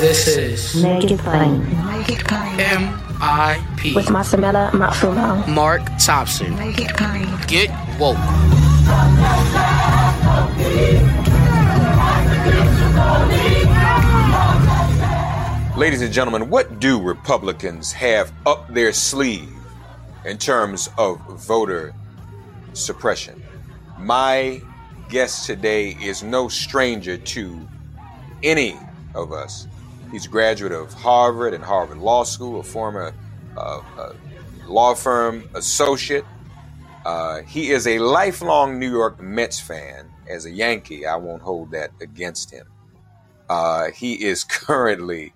This is Make It Plain. Naked Plane. M.I.P. With Masamela Matfumo. Mark Thompson. Make It Plain. Get woke. Ladies and gentlemen, what do Republicans have up their sleeve in terms of voter suppression? My guest today is no stranger to any of us. He's a graduate of Harvard and Harvard Law School, a former uh, uh, law firm associate. Uh, he is a lifelong New York Mets fan. As a Yankee, I won't hold that against him. Uh, he is currently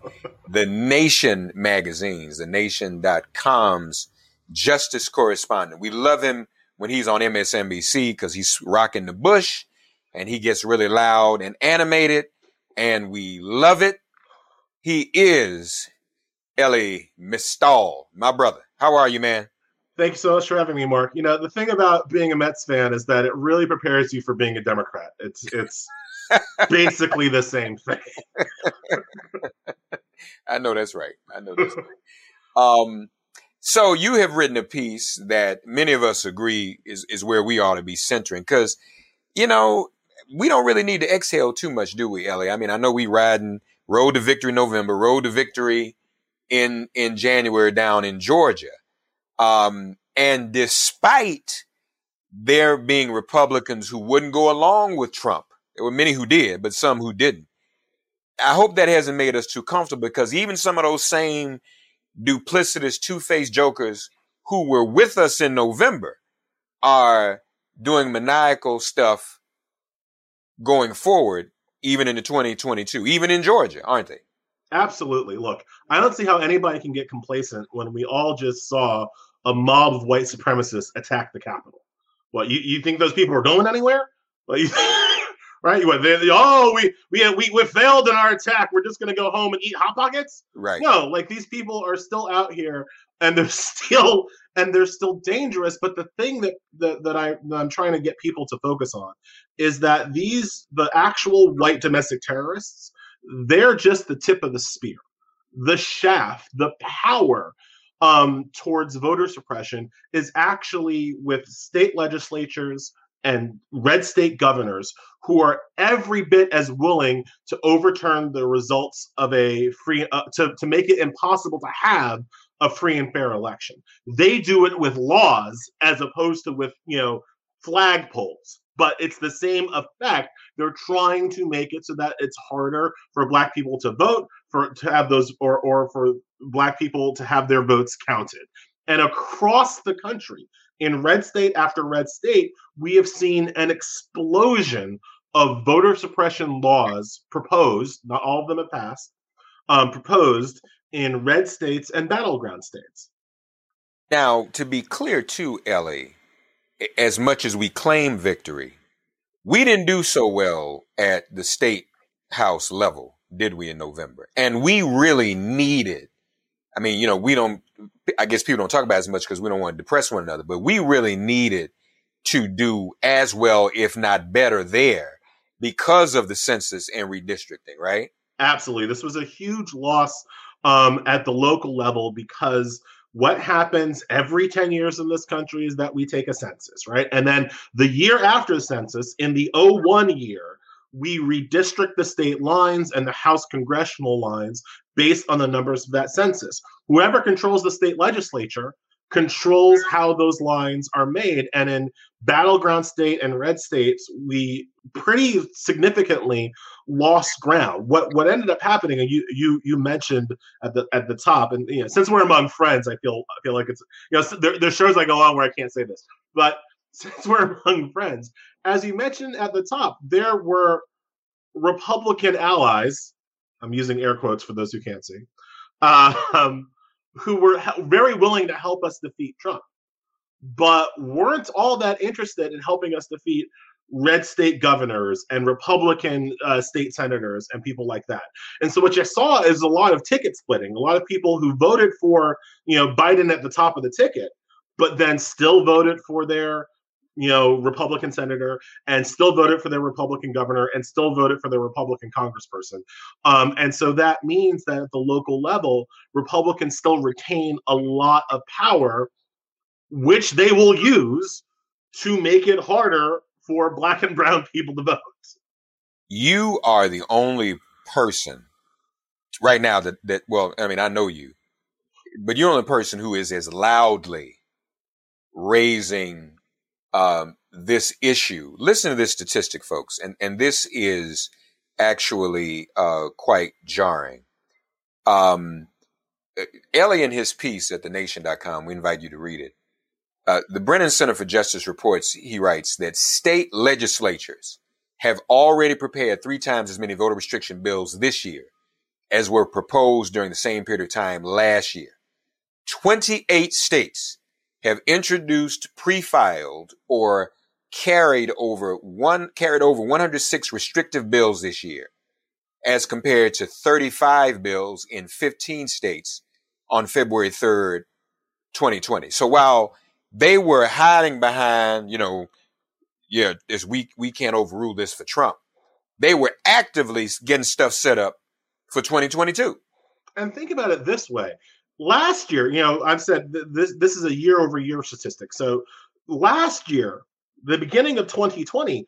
the Nation magazines, the Nation.com's justice correspondent. We love him when he's on MSNBC because he's rocking the bush and he gets really loud and animated, and we love it. He is Elie Mystal, my brother. How are you, man? Thank you so much for having me, Mark. You know, the thing about being a Mets fan is that it really prepares you for being a Democrat. It's it's basically the same thing. I know that's right. I know that's right. Um, so you have written a piece that many of us agree is is where we ought to be centering because, you know, we don't really need to exhale too much, do we, Elie? I mean, I know we riding road to victory November, road to victory in in January down in Georgia. Um, and despite there being Republicans who wouldn't go along with Trump, there were many who did, but some who didn't. I hope that hasn't made us too comfortable because even some of those same duplicitous, two faced jokers who were with us in November are doing maniacal stuff going forward, even into 2022, even in Georgia, aren't they? Absolutely. Look, I don't see how anybody can get complacent when we all just saw a mob of white supremacists attack the Capitol. What you, you think those people are going anywhere? Well, you, right? What, they, they, oh, we we we we failed in our attack. We're just going to go home and eat hot pockets. Right. No, like these people are still out here, and they're still and they're still dangerous. But the thing that that, that I that I'm trying to get people to focus on is that these the actual white domestic terrorists they're just the tip of the spear. The shaft, the power um, towards voter suppression is actually with state legislatures and red state governors who are every bit as willing to overturn the results of a free, uh, to, to make it impossible to have a free and fair election. They do it with laws as opposed to with, you know, flagpoles but it's the same effect. They're trying to make it so that it's harder for black people to vote, for to have those or or for black people to have their votes counted. And across the country, in red state after red state, we have seen an explosion of voter suppression laws proposed, not all of them have passed, um, proposed in red states and battleground states. Now, to be clear too, Elie, as much as we claim victory, we didn't do so well at the state house level, did we, in November? And we really needed, I mean, you know, we don't, I guess people don't talk about as much because we don't want to depress one another, but we really needed to do as well, if not better, there because of the census and redistricting, right? Absolutely. This was a huge loss um, at the local level because what happens every 10 years in this country is that we take a census, right? And then the year after the census, in the 01 year, we redistrict the state lines and the House congressional lines based on the numbers of that census. Whoever controls the state legislature controls how those lines are made. And in battleground state and red states, we pretty significantly lost ground. What what ended up happening, and you you you mentioned at the at the top, and you know, since we're among friends, I feel I feel like it's you know there, there's shows I go on where I can't say this, but since we're among friends, as you mentioned at the top, there were Republican allies. I'm using air quotes for those who can't see. Um, who were very willing to help us defeat Trump, but weren't all that interested in helping us defeat red state governors and Republican uh, state senators and people like that. And so what you saw is a lot of ticket splitting, a lot of people who voted for, you know, Biden at the top of the ticket, but then still voted for their you know, Republican senator and still voted for their Republican governor and still voted for their Republican congressperson. Um, and so that means that at the local level, Republicans still retain a lot of power, which they will use to make it harder for black and brown people to vote. You are the only person right now that, that well, I mean, I know you, but you're the only person who is as loudly raising um, this issue. Listen to this statistic, folks, and and this is actually uh, quite jarring. Um, Elie in his piece at thenation.com, we invite you to read it. Uh, the Brennan Center for Justice reports, he writes that state legislatures have already prepared three times as many voter restriction bills this year as were proposed during the same period of time last year. 28 states have introduced, pre-filed, or carried over one carried over 106 restrictive bills this year, as compared to 35 bills in 15 states on February 3rd, 2020. So while they were hiding behind, you know, yeah, this we we can't overrule this for Trump. They were actively getting stuff set up for 2022. And think about it this way: last year, you know, I've said th- this this is a year over year statistic. So last year, the beginning of 2020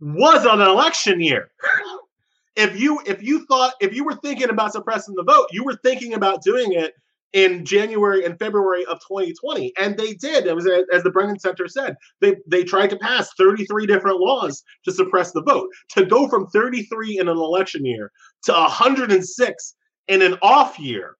was an election year. if you if you thought if you were thinking about suppressing the vote, you were thinking about doing it in January and February of 2020, and they did. It was as the Brennan Center said, they they tried to pass 33 different laws to suppress the vote. To go from 33 in an election year to 106 in an off year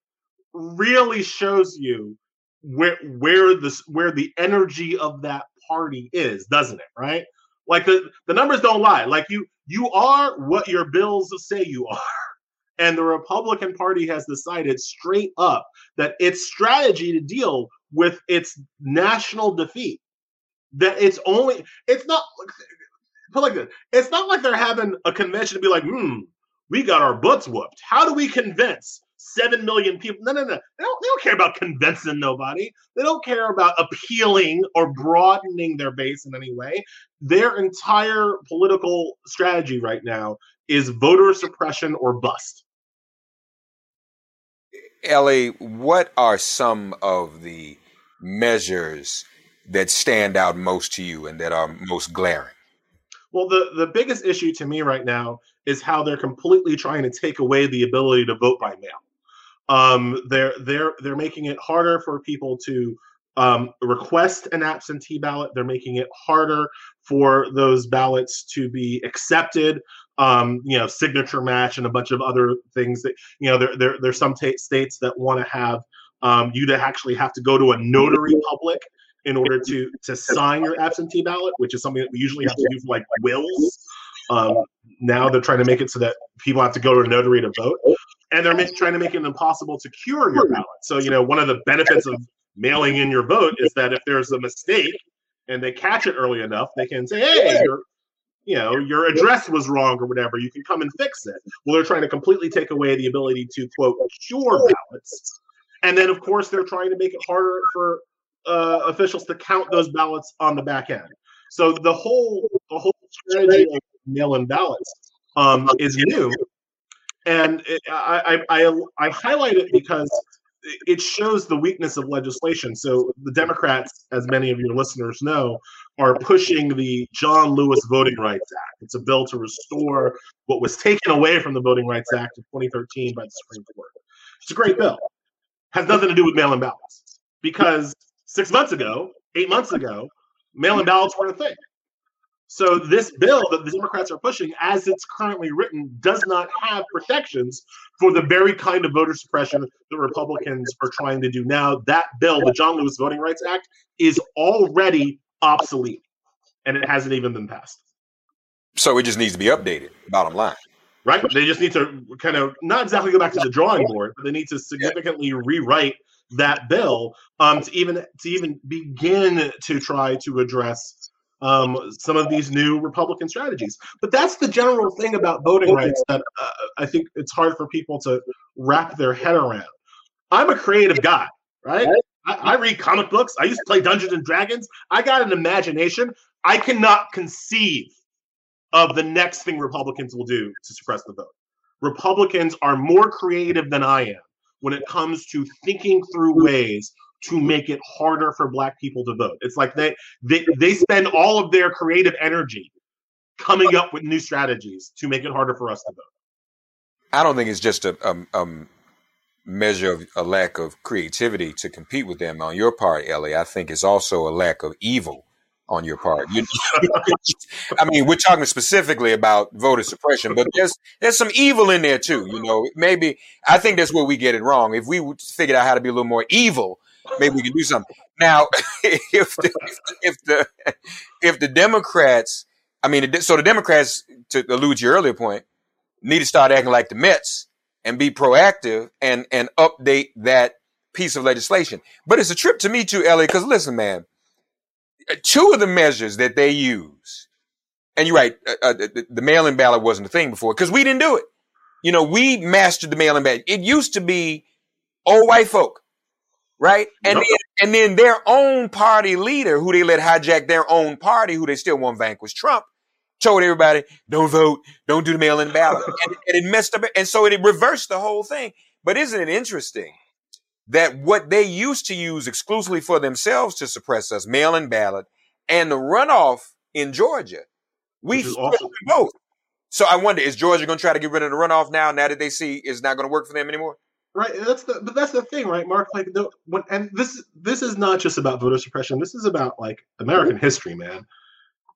really shows you where where this where the energy of that party is, doesn't it? Right? Like the the numbers don't lie. Like you you are what your bills say you are. And the Republican Party has decided straight up that its strategy to deal with its national defeat, that it's only, it's not, put like this, it's not like they're having a convention to be like, hmm, we got our butts whooped. How do we convince seven million people. No, no, no. They don't, they don't care about convincing nobody. They don't care about appealing or broadening their base in any way. Their entire political strategy right now is voter suppression or bust. Elie, what are some of the measures that stand out most to you and that are most glaring? Well, the, the biggest issue to me right now is how they're completely trying to take away the ability to vote by mail. Um, they're they're they're making it harder for people to um, request an absentee ballot. They're making it harder for those ballots to be accepted. Um, you know, signature match and a bunch of other things that you know. There there there's some t- states that want to have um, you to actually have to go to a notary public in order to to sign your absentee ballot, which is something that we usually have to do for like wills. Um, now they're trying to make it so that people have to go to a notary to vote and they're trying to make it impossible to cure your ballot. So, you know, one of the benefits of mailing in your vote is that if there's a mistake and they catch it early enough, they can say, "Hey, your, you know, your address was wrong or whatever. You can come and fix it." Well, they're trying to completely take away the ability to quote cure ballots, and then of course they're trying to make it harder for uh, officials to count those ballots on the back end. So the whole the whole strategy of mail-in ballots um, is new, and it, I, I I highlight it because it shows the weakness of legislation. So the Democrats, as many of your listeners know, are pushing the John Lewis Voting Rights Act. It's a bill to restore what was taken away from the Voting Rights Act of 2013 by the Supreme Court. It's a great bill. Has nothing to do with mail-in ballots because six months ago, eight months ago, mail-in ballots weren't a thing. So this bill that the Democrats are pushing, as it's currently written, does not have protections for the very kind of voter suppression that Republicans are trying to do now. That bill, the John Lewis Voting Rights Act, is already obsolete, and it hasn't even been passed. So it just needs to be updated. Bottom line. Right. They just need to kind of not exactly go back to the drawing board, but they need to significantly rewrite that bill um, to even to even begin to try to address um, some of these new Republican strategies. But that's the general thing about voting rights that uh, I think it's hard for people to wrap their head around. I'm a creative guy, right? I, I read comic books. I used to play Dungeons and Dragons. I got an imagination. I cannot conceive of the next thing Republicans will do to suppress the vote. Republicans are more creative than I am when it comes to thinking through ways to make it harder for black people to vote. It's like they they, they spend all of their creative energy coming up with new strategies to make it harder for us to vote. I don't think it's just a, a, a measure of a lack of creativity to compete with them on your part, Elie. I think it's also a lack of evil on your part. You, I mean, we're talking specifically about voter suppression, but there's there's some evil in there too. You know, maybe I think that's where we get it wrong. If we figured out how to be a little more evil, maybe we can do something. Now, if the, if the if the Democrats, I mean, so the Democrats, to allude to your earlier point, need to start acting like the Mets and be proactive and and update that piece of legislation. But it's a trip to me too, Elie, because listen, man, two of the measures that they use, and you're right, uh, uh, the, the mail-in ballot wasn't a thing before because we didn't do it. You know, we mastered the mail-in ballot. It used to be old white folk right? And then, and then their own party leader, who they let hijack their own party, who they still want vanquish Trump, told everybody, "Don't vote, don't do the mail-in ballot," and, and, it messed up. And so it reversed the whole thing. But isn't it interesting that what they used to use exclusively for themselves to suppress us, mail-in ballot, and the runoff in Georgia, we awesome. both. So I wonder, is Georgia going to try to get rid of the runoff now? Now that they see it's not going to work for them anymore? Right? That's the but that's the thing right mark? Like the when and this this is not just about voter suppression. This is about like american history man.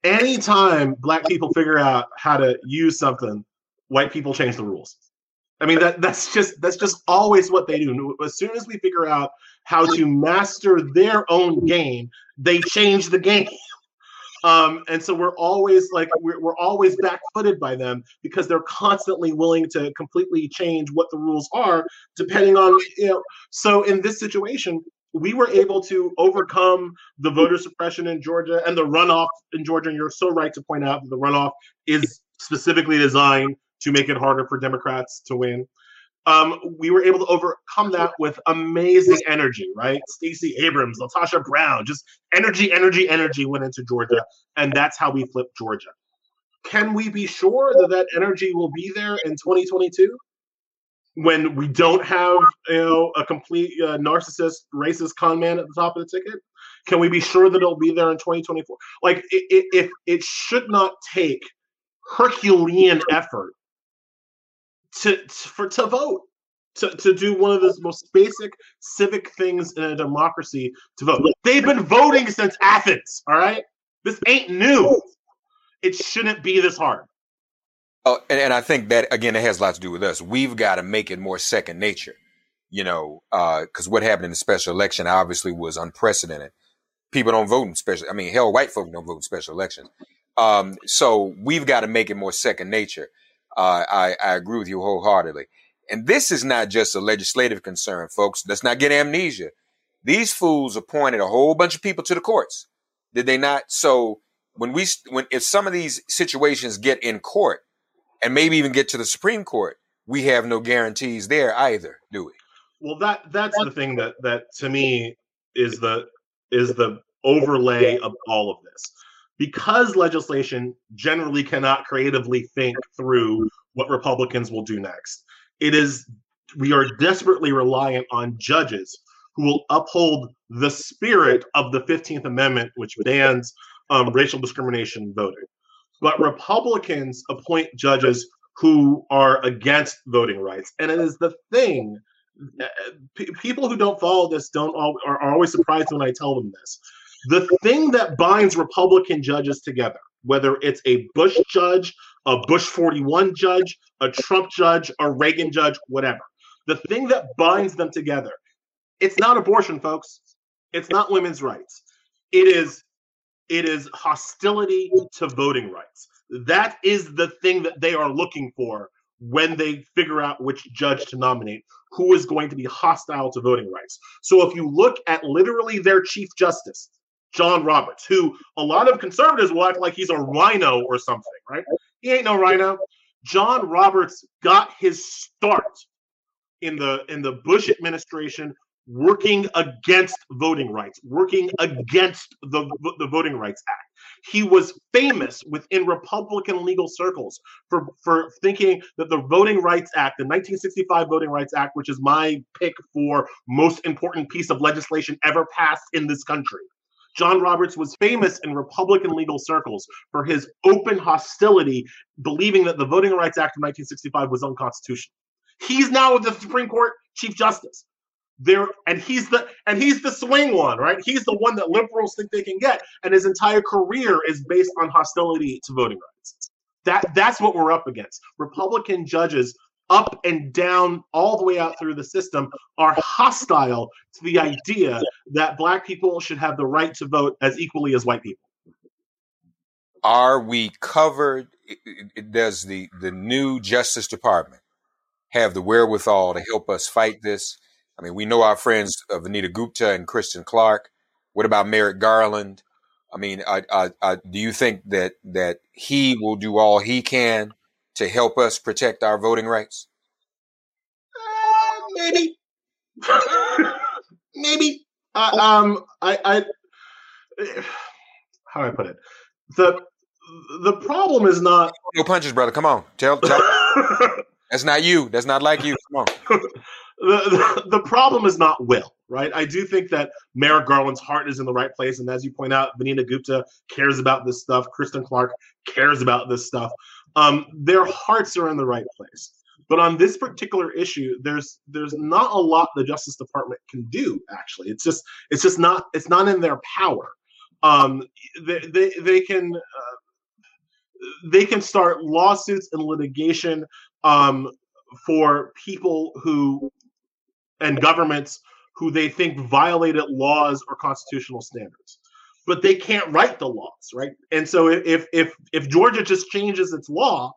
Anytime black people figure out how to use something white people change the rules. I mean that that's just that's just always what they do. As soon as we figure out how to master their own game they change the game um, and so we're always like we're, we're always back-footed by them because they're constantly willing to completely change what the rules are depending on you know. So in this situation, we were able to overcome the voter suppression in Georgia and the runoff in Georgia. And you're so right to point out that the runoff is specifically designed to make it harder for Democrats to win um, we were able to overcome that with amazing energy, right? Stacey Abrams, LaTosha Brown, just energy, energy, energy went into Georgia, and that's how we flipped Georgia. Can we be sure that that energy will be there in 2022 when we don't have you know a complete uh, narcissist, racist con man at the top of the ticket? Can we be sure that it'll be there in 2024? Like, it, it, it, it should not take Herculean effort to, to for to vote to, to do one of the most basic civic things in a democracy to vote. They've been voting since Athens, all right? This ain't new. It shouldn't be this hard. Oh, and, and I think that again, it has a lot to do with us. We've got to make it more second nature, you know, because uh, what happened in the special election obviously was unprecedented. People don't vote in special. I mean, hell, white folk don't vote in special elections. Um, so we've got to make it more second nature. Uh, I, I agree with you wholeheartedly. And this is not just a legislative concern, folks. Let's not get amnesia. These fools appointed a whole bunch of people to the courts. Did they not? So when we when if some of these situations get in court and maybe even get to the Supreme Court, we have no guarantees there either, do we? Well, that that's the thing that that to me is the is the overlay of all of this. Because legislation generally cannot creatively think through what Republicans will do next. It is we are desperately reliant on judges who will uphold the spirit of the 15th Amendment, which bans um, racial discrimination voting. But Republicans appoint judges who are against voting rights. And it is the thing. Uh, p- people who don't follow this don't are always surprised when I tell them this. The thing that binds Republican judges together, whether it's a Bush judge, a Bush 41 judge, a Trump judge, a Reagan judge, whatever, the thing that binds them together, it's not abortion, folks. It's not women's rights. It is it is hostility to voting rights. That is the thing that they are looking for when they figure out which judge to nominate, who is going to be hostile to voting rights. So if you look at literally their chief justice, John Roberts, who a lot of conservatives will act like he's a rhino or something, right? He ain't no rhino. John Roberts got his start in the in the Bush administration working against voting rights, working against the, the Voting Rights Act. He was famous within Republican legal circles for, for thinking that the Voting Rights Act, the 1965 Voting Rights Act, which is my pick for most important piece of legislation ever passed in this country. John Roberts was famous in Republican legal circles for his open hostility, believing that the Voting Rights Act of 1965 was unconstitutional. He's now the Supreme Court Chief Justice. There and he's the and he's the swing one right? He's the one that liberals think they can get and his entire career is based on hostility to voting rights. That that's what we're up against. Republican judges up and down all the way out through the system are hostile to the idea that black people should have the right to vote as equally as white people are we covered does the the new justice department have the wherewithal to help us fight this I mean, we know our friends of Vanita Gupta and Kristen Clarke. What about Merrick Garland? I mean, I, I, I, do you think that that he will do all he can to help us protect our voting rights? Uh, maybe, maybe. Uh, um, I, I, how do I put it? the The problem is not no punches, brother. Come on, tell, tell. That's not you. That's not like you. Come on. the, the, problem is not will, right? I do think that Merrick Garland's heart is in the right place. And as you point out, Vanita Gupta cares about this stuff. Kristen Clarke cares about this stuff. Um, their hearts are in the right place. But on this particular issue, there's there's not a lot the Justice Department can do. Actually, it's just it's just not it's not in their power. Um, they, they they can uh, they can start lawsuits and litigation um, for people who and governments who they think violated laws or constitutional standards but they can't write the laws right? And so if if if georgia just changes its law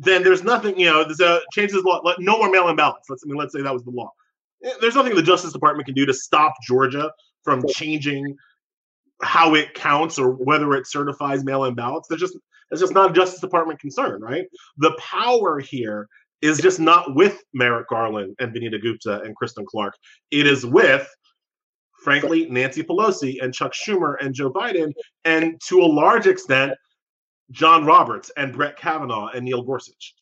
then there's nothing you know there's a changes law no more mail-in ballots. Let's I mean, let's say that was the law. Eh, there's nothing the justice department can do to stop georgia from changing how it counts or whether it certifies mail-in ballots. There's just it's just not a justice department concern right? The power here is just not with Merrick Garland and Vanita Gupta and Kristen Clarke. It is with, frankly, Nancy Pelosi and Chuck Schumer and Joe Biden, and to a large extent, John Roberts and Brett Kavanaugh and Neil Gorsuch.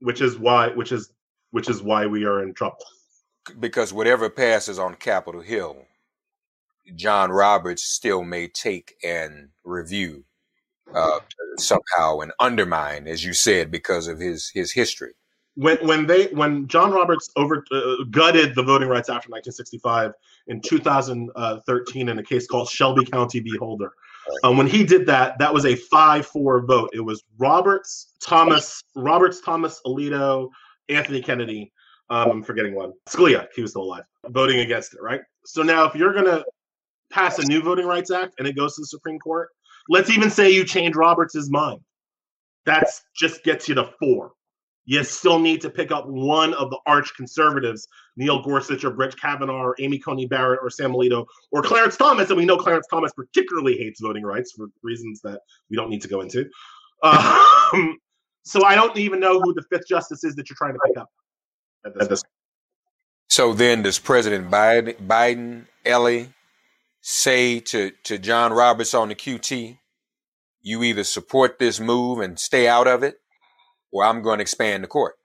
Which is why, which is, which is why we are in trouble. Because whatever passes on Capitol Hill, John Roberts still may take and review uh, somehow and undermine, as you said, because of his his history. When when they when John Roberts over uh, gutted the Voting Rights Act of 1965 in 2013 in a case called Shelby County v. Holder. Um, when he did that, that was a five-four vote. It was Roberts, Thomas, Roberts, Thomas, Alito, Anthony Kennedy. Um, I'm forgetting one. Scalia, he was still alive, voting against it. Right. So now, if you're gonna pass a new Voting Rights Act and it goes to the Supreme Court, Let's even say you change Roberts' mind. That's just gets you to four. You still need to pick up one of the arch conservatives, Neil Gorsuch or Brett Kavanaugh or Amy Coney Barrett or Sam Alito or Clarence Thomas. And we know Clarence Thomas particularly hates voting rights for reasons that we don't need to go into. Um, so I don't even know who the fifth justice is that you're trying to pick up at this, at this So then does President Biden, Biden, Elie, say to, to John Roberts on the QT, you either support this move and stay out of it, or I'm going to expand the court.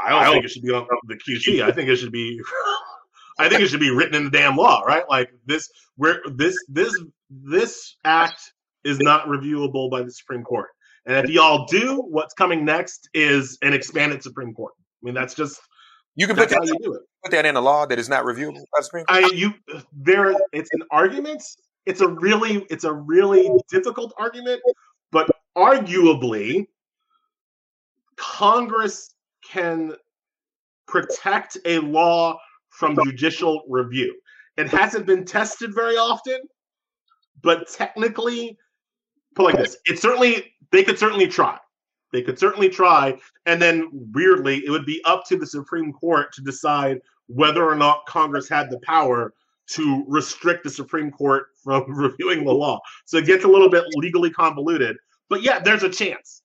I don't, I don't think it should be on the QT. I think it should be. I think it should be written in the damn law, right? Like this, where this this this act is not reviewable by the Supreme Court. And if y'all do, what's coming next is an expanded Supreme Court. I mean, that's just you can put that, you do it. put that in a law that is not reviewable by the Supreme Court. I you there it's an argument. It's a really it's a really difficult argument, but arguably Congress can protect a law from judicial review. It hasn't been tested very often, but technically, put like this, it certainly they could certainly try. They could certainly try, and then weirdly, it would be up to the Supreme Court to decide whether or not Congress had the power to restrict the Supreme Court from reviewing the law. So it gets a little bit legally convoluted. But yeah, there's a chance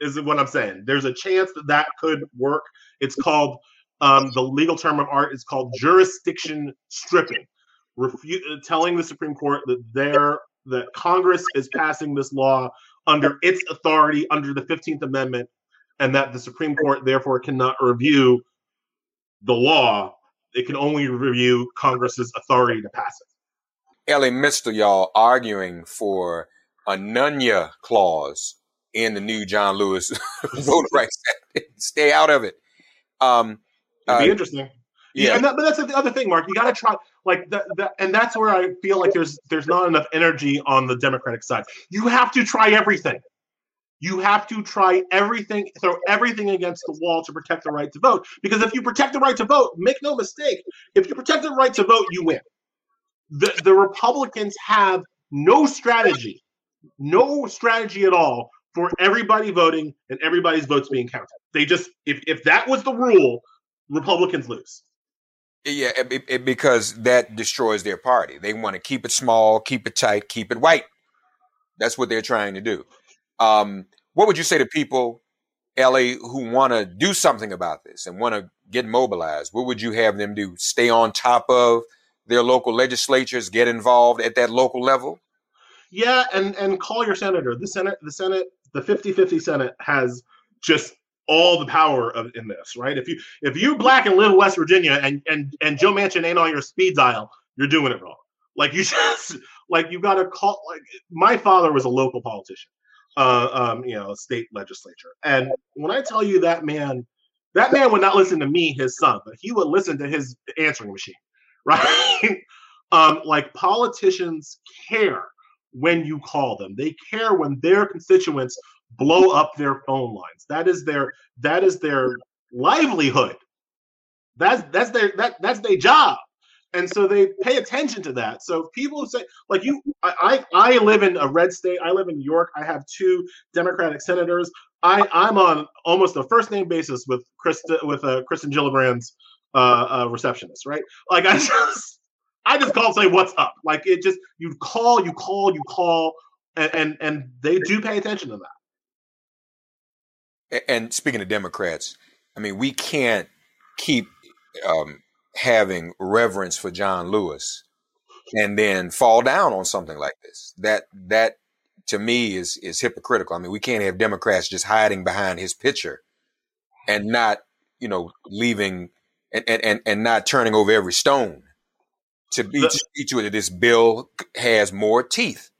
is what I'm saying. There's a chance that that could work. It's called um, the legal term of art is called jurisdiction stripping, Refu- telling the Supreme Court that there that Congress is passing this law under its authority under the 15th Amendment, and that the Supreme Court therefore cannot review the law. It can only review Congress's authority to pass it. Elie Mr. y'all arguing for a Nunya clause in the new John Lewis voter rights. Stay out of it. Um, It'd be uh, interesting. Yeah, yeah that, but that's the other thing, Mark. You got to try like that, that, and that's where I feel like there's there's not enough energy on the Democratic side. You have to try everything. You have to try everything, throw everything against the wall to protect the right to vote. Because if you protect the right to vote, make no mistake, if you protect the right to vote, you win. The the Republicans have no strategy, no strategy at all for everybody voting and everybody's votes being counted. They just if if that was the rule, Republicans lose. Yeah, it, it, because that destroys their party. They want to keep it small, keep it tight, keep it white. That's what they're trying to do. Um, what would you say to people, Elie, who want to do something about this and want to get mobilized? What would you have them do? Stay on top of their local legislatures, get involved at that local level? Yeah, and and call your senator. The Senate, the Senate the 50-50 Senate has just all the power of in this, right? If you if you black and live in West Virginia and and and Joe Manchin ain't on your speed dial, you're doing it wrong. Like you just like you got to call. Like my father was a local politician, uh, um, you know, state legislature, and when I tell you that man, that man would not listen to me, his son, but he would listen to his answering machine, right? um, like politicians care when you call them. They care when their constituents blow up their phone lines. That is their that is their livelihood. That's that's their that that's their job. And so they pay attention to that. So people say, like you, I, I, live in a red state. I live in New York. I have two Democratic senators. I, I'm on almost a first name basis with Krista, with uh, Kirsten Gillibrand's uh, uh, receptionist, right? Like I just, I just call and say what's up. Like it just you call, you call, you call, and and, and they do pay attention to that. And speaking of Democrats, I mean, we can't keep um, having reverence for John Lewis and then fall down on something like this. That that to me is is hypocritical. I mean, we can't have Democrats just hiding behind his picture and not, you know, leaving and and and not turning over every stone to be the, to whether this bill has more teeth.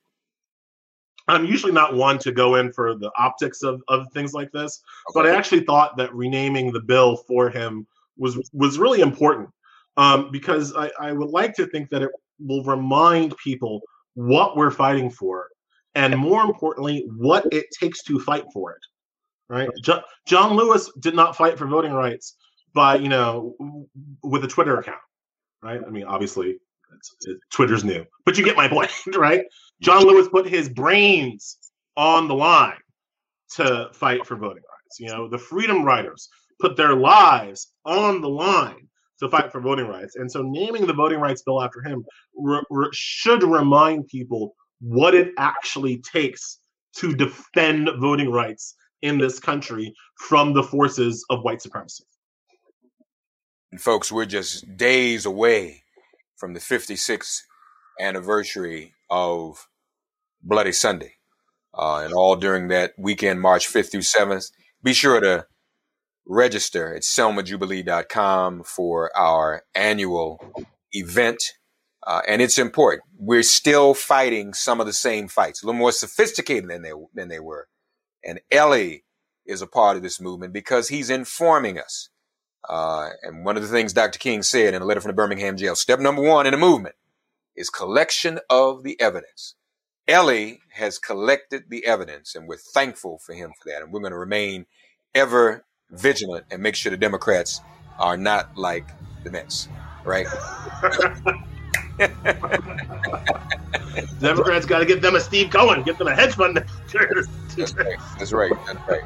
I'm usually not one to go in for the optics of, of things like this, okay. but I actually thought that renaming the bill for him was was really important um, because I, I would like to think that it will remind people what we're fighting for, and more importantly, what it takes to fight for it. Right? Jo- John Lewis did not fight for voting rights by you know with a Twitter account right? I mean, obviously, Twitter's new, but you get my point, right? John Lewis put his brains on the line to fight for voting rights. rights. You know, the Freedom Riders put their lives on the line to fight for voting rights. And so naming the voting rights bill after him re- re- should remind people what it actually takes to defend voting rights in this country from the forces of white supremacy. And folks, we're just days away from the 56th anniversary of Bloody Sunday. Uh, and all during that weekend, March 5th through 7th. Be sure to register at selmajubilee.com for our annual event. Uh, and it's important. We're still fighting some of the same fights, a little more sophisticated than they, than they were. And Elie is a part of this movement because he's informing us. Uh, and one of the things Dr. King said in a letter from the Birmingham jail, step number one in a movement is collection of the evidence. Elie has collected the evidence, and we're thankful for him for that. And we're going to remain ever vigilant and make sure the Democrats are not like the Mets, right? Democrats got to get them a Steve Cohen, get them a hedge fund. That's right. That's right. That's right.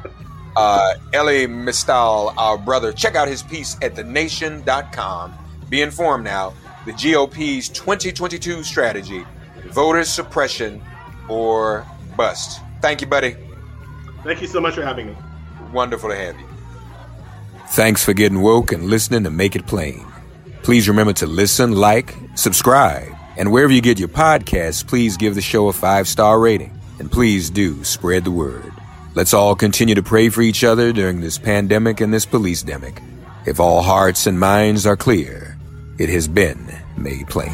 Uh, Elie Mystal, our brother, check out his piece at thenation.com. Be informed now. The GOP's 2022 strategy voter suppression or bust. Thank you, buddy. Thank you so much for having me. Wonderful to have you. Thanks for getting woke and listening to Make It Plain. Please remember to listen, like, subscribe, and wherever you get your podcasts, please give the show a five star rating. And please do spread the word. Let's all continue to pray for each other during this pandemic and this police demic. If all hearts and minds are clear, it has been made plain.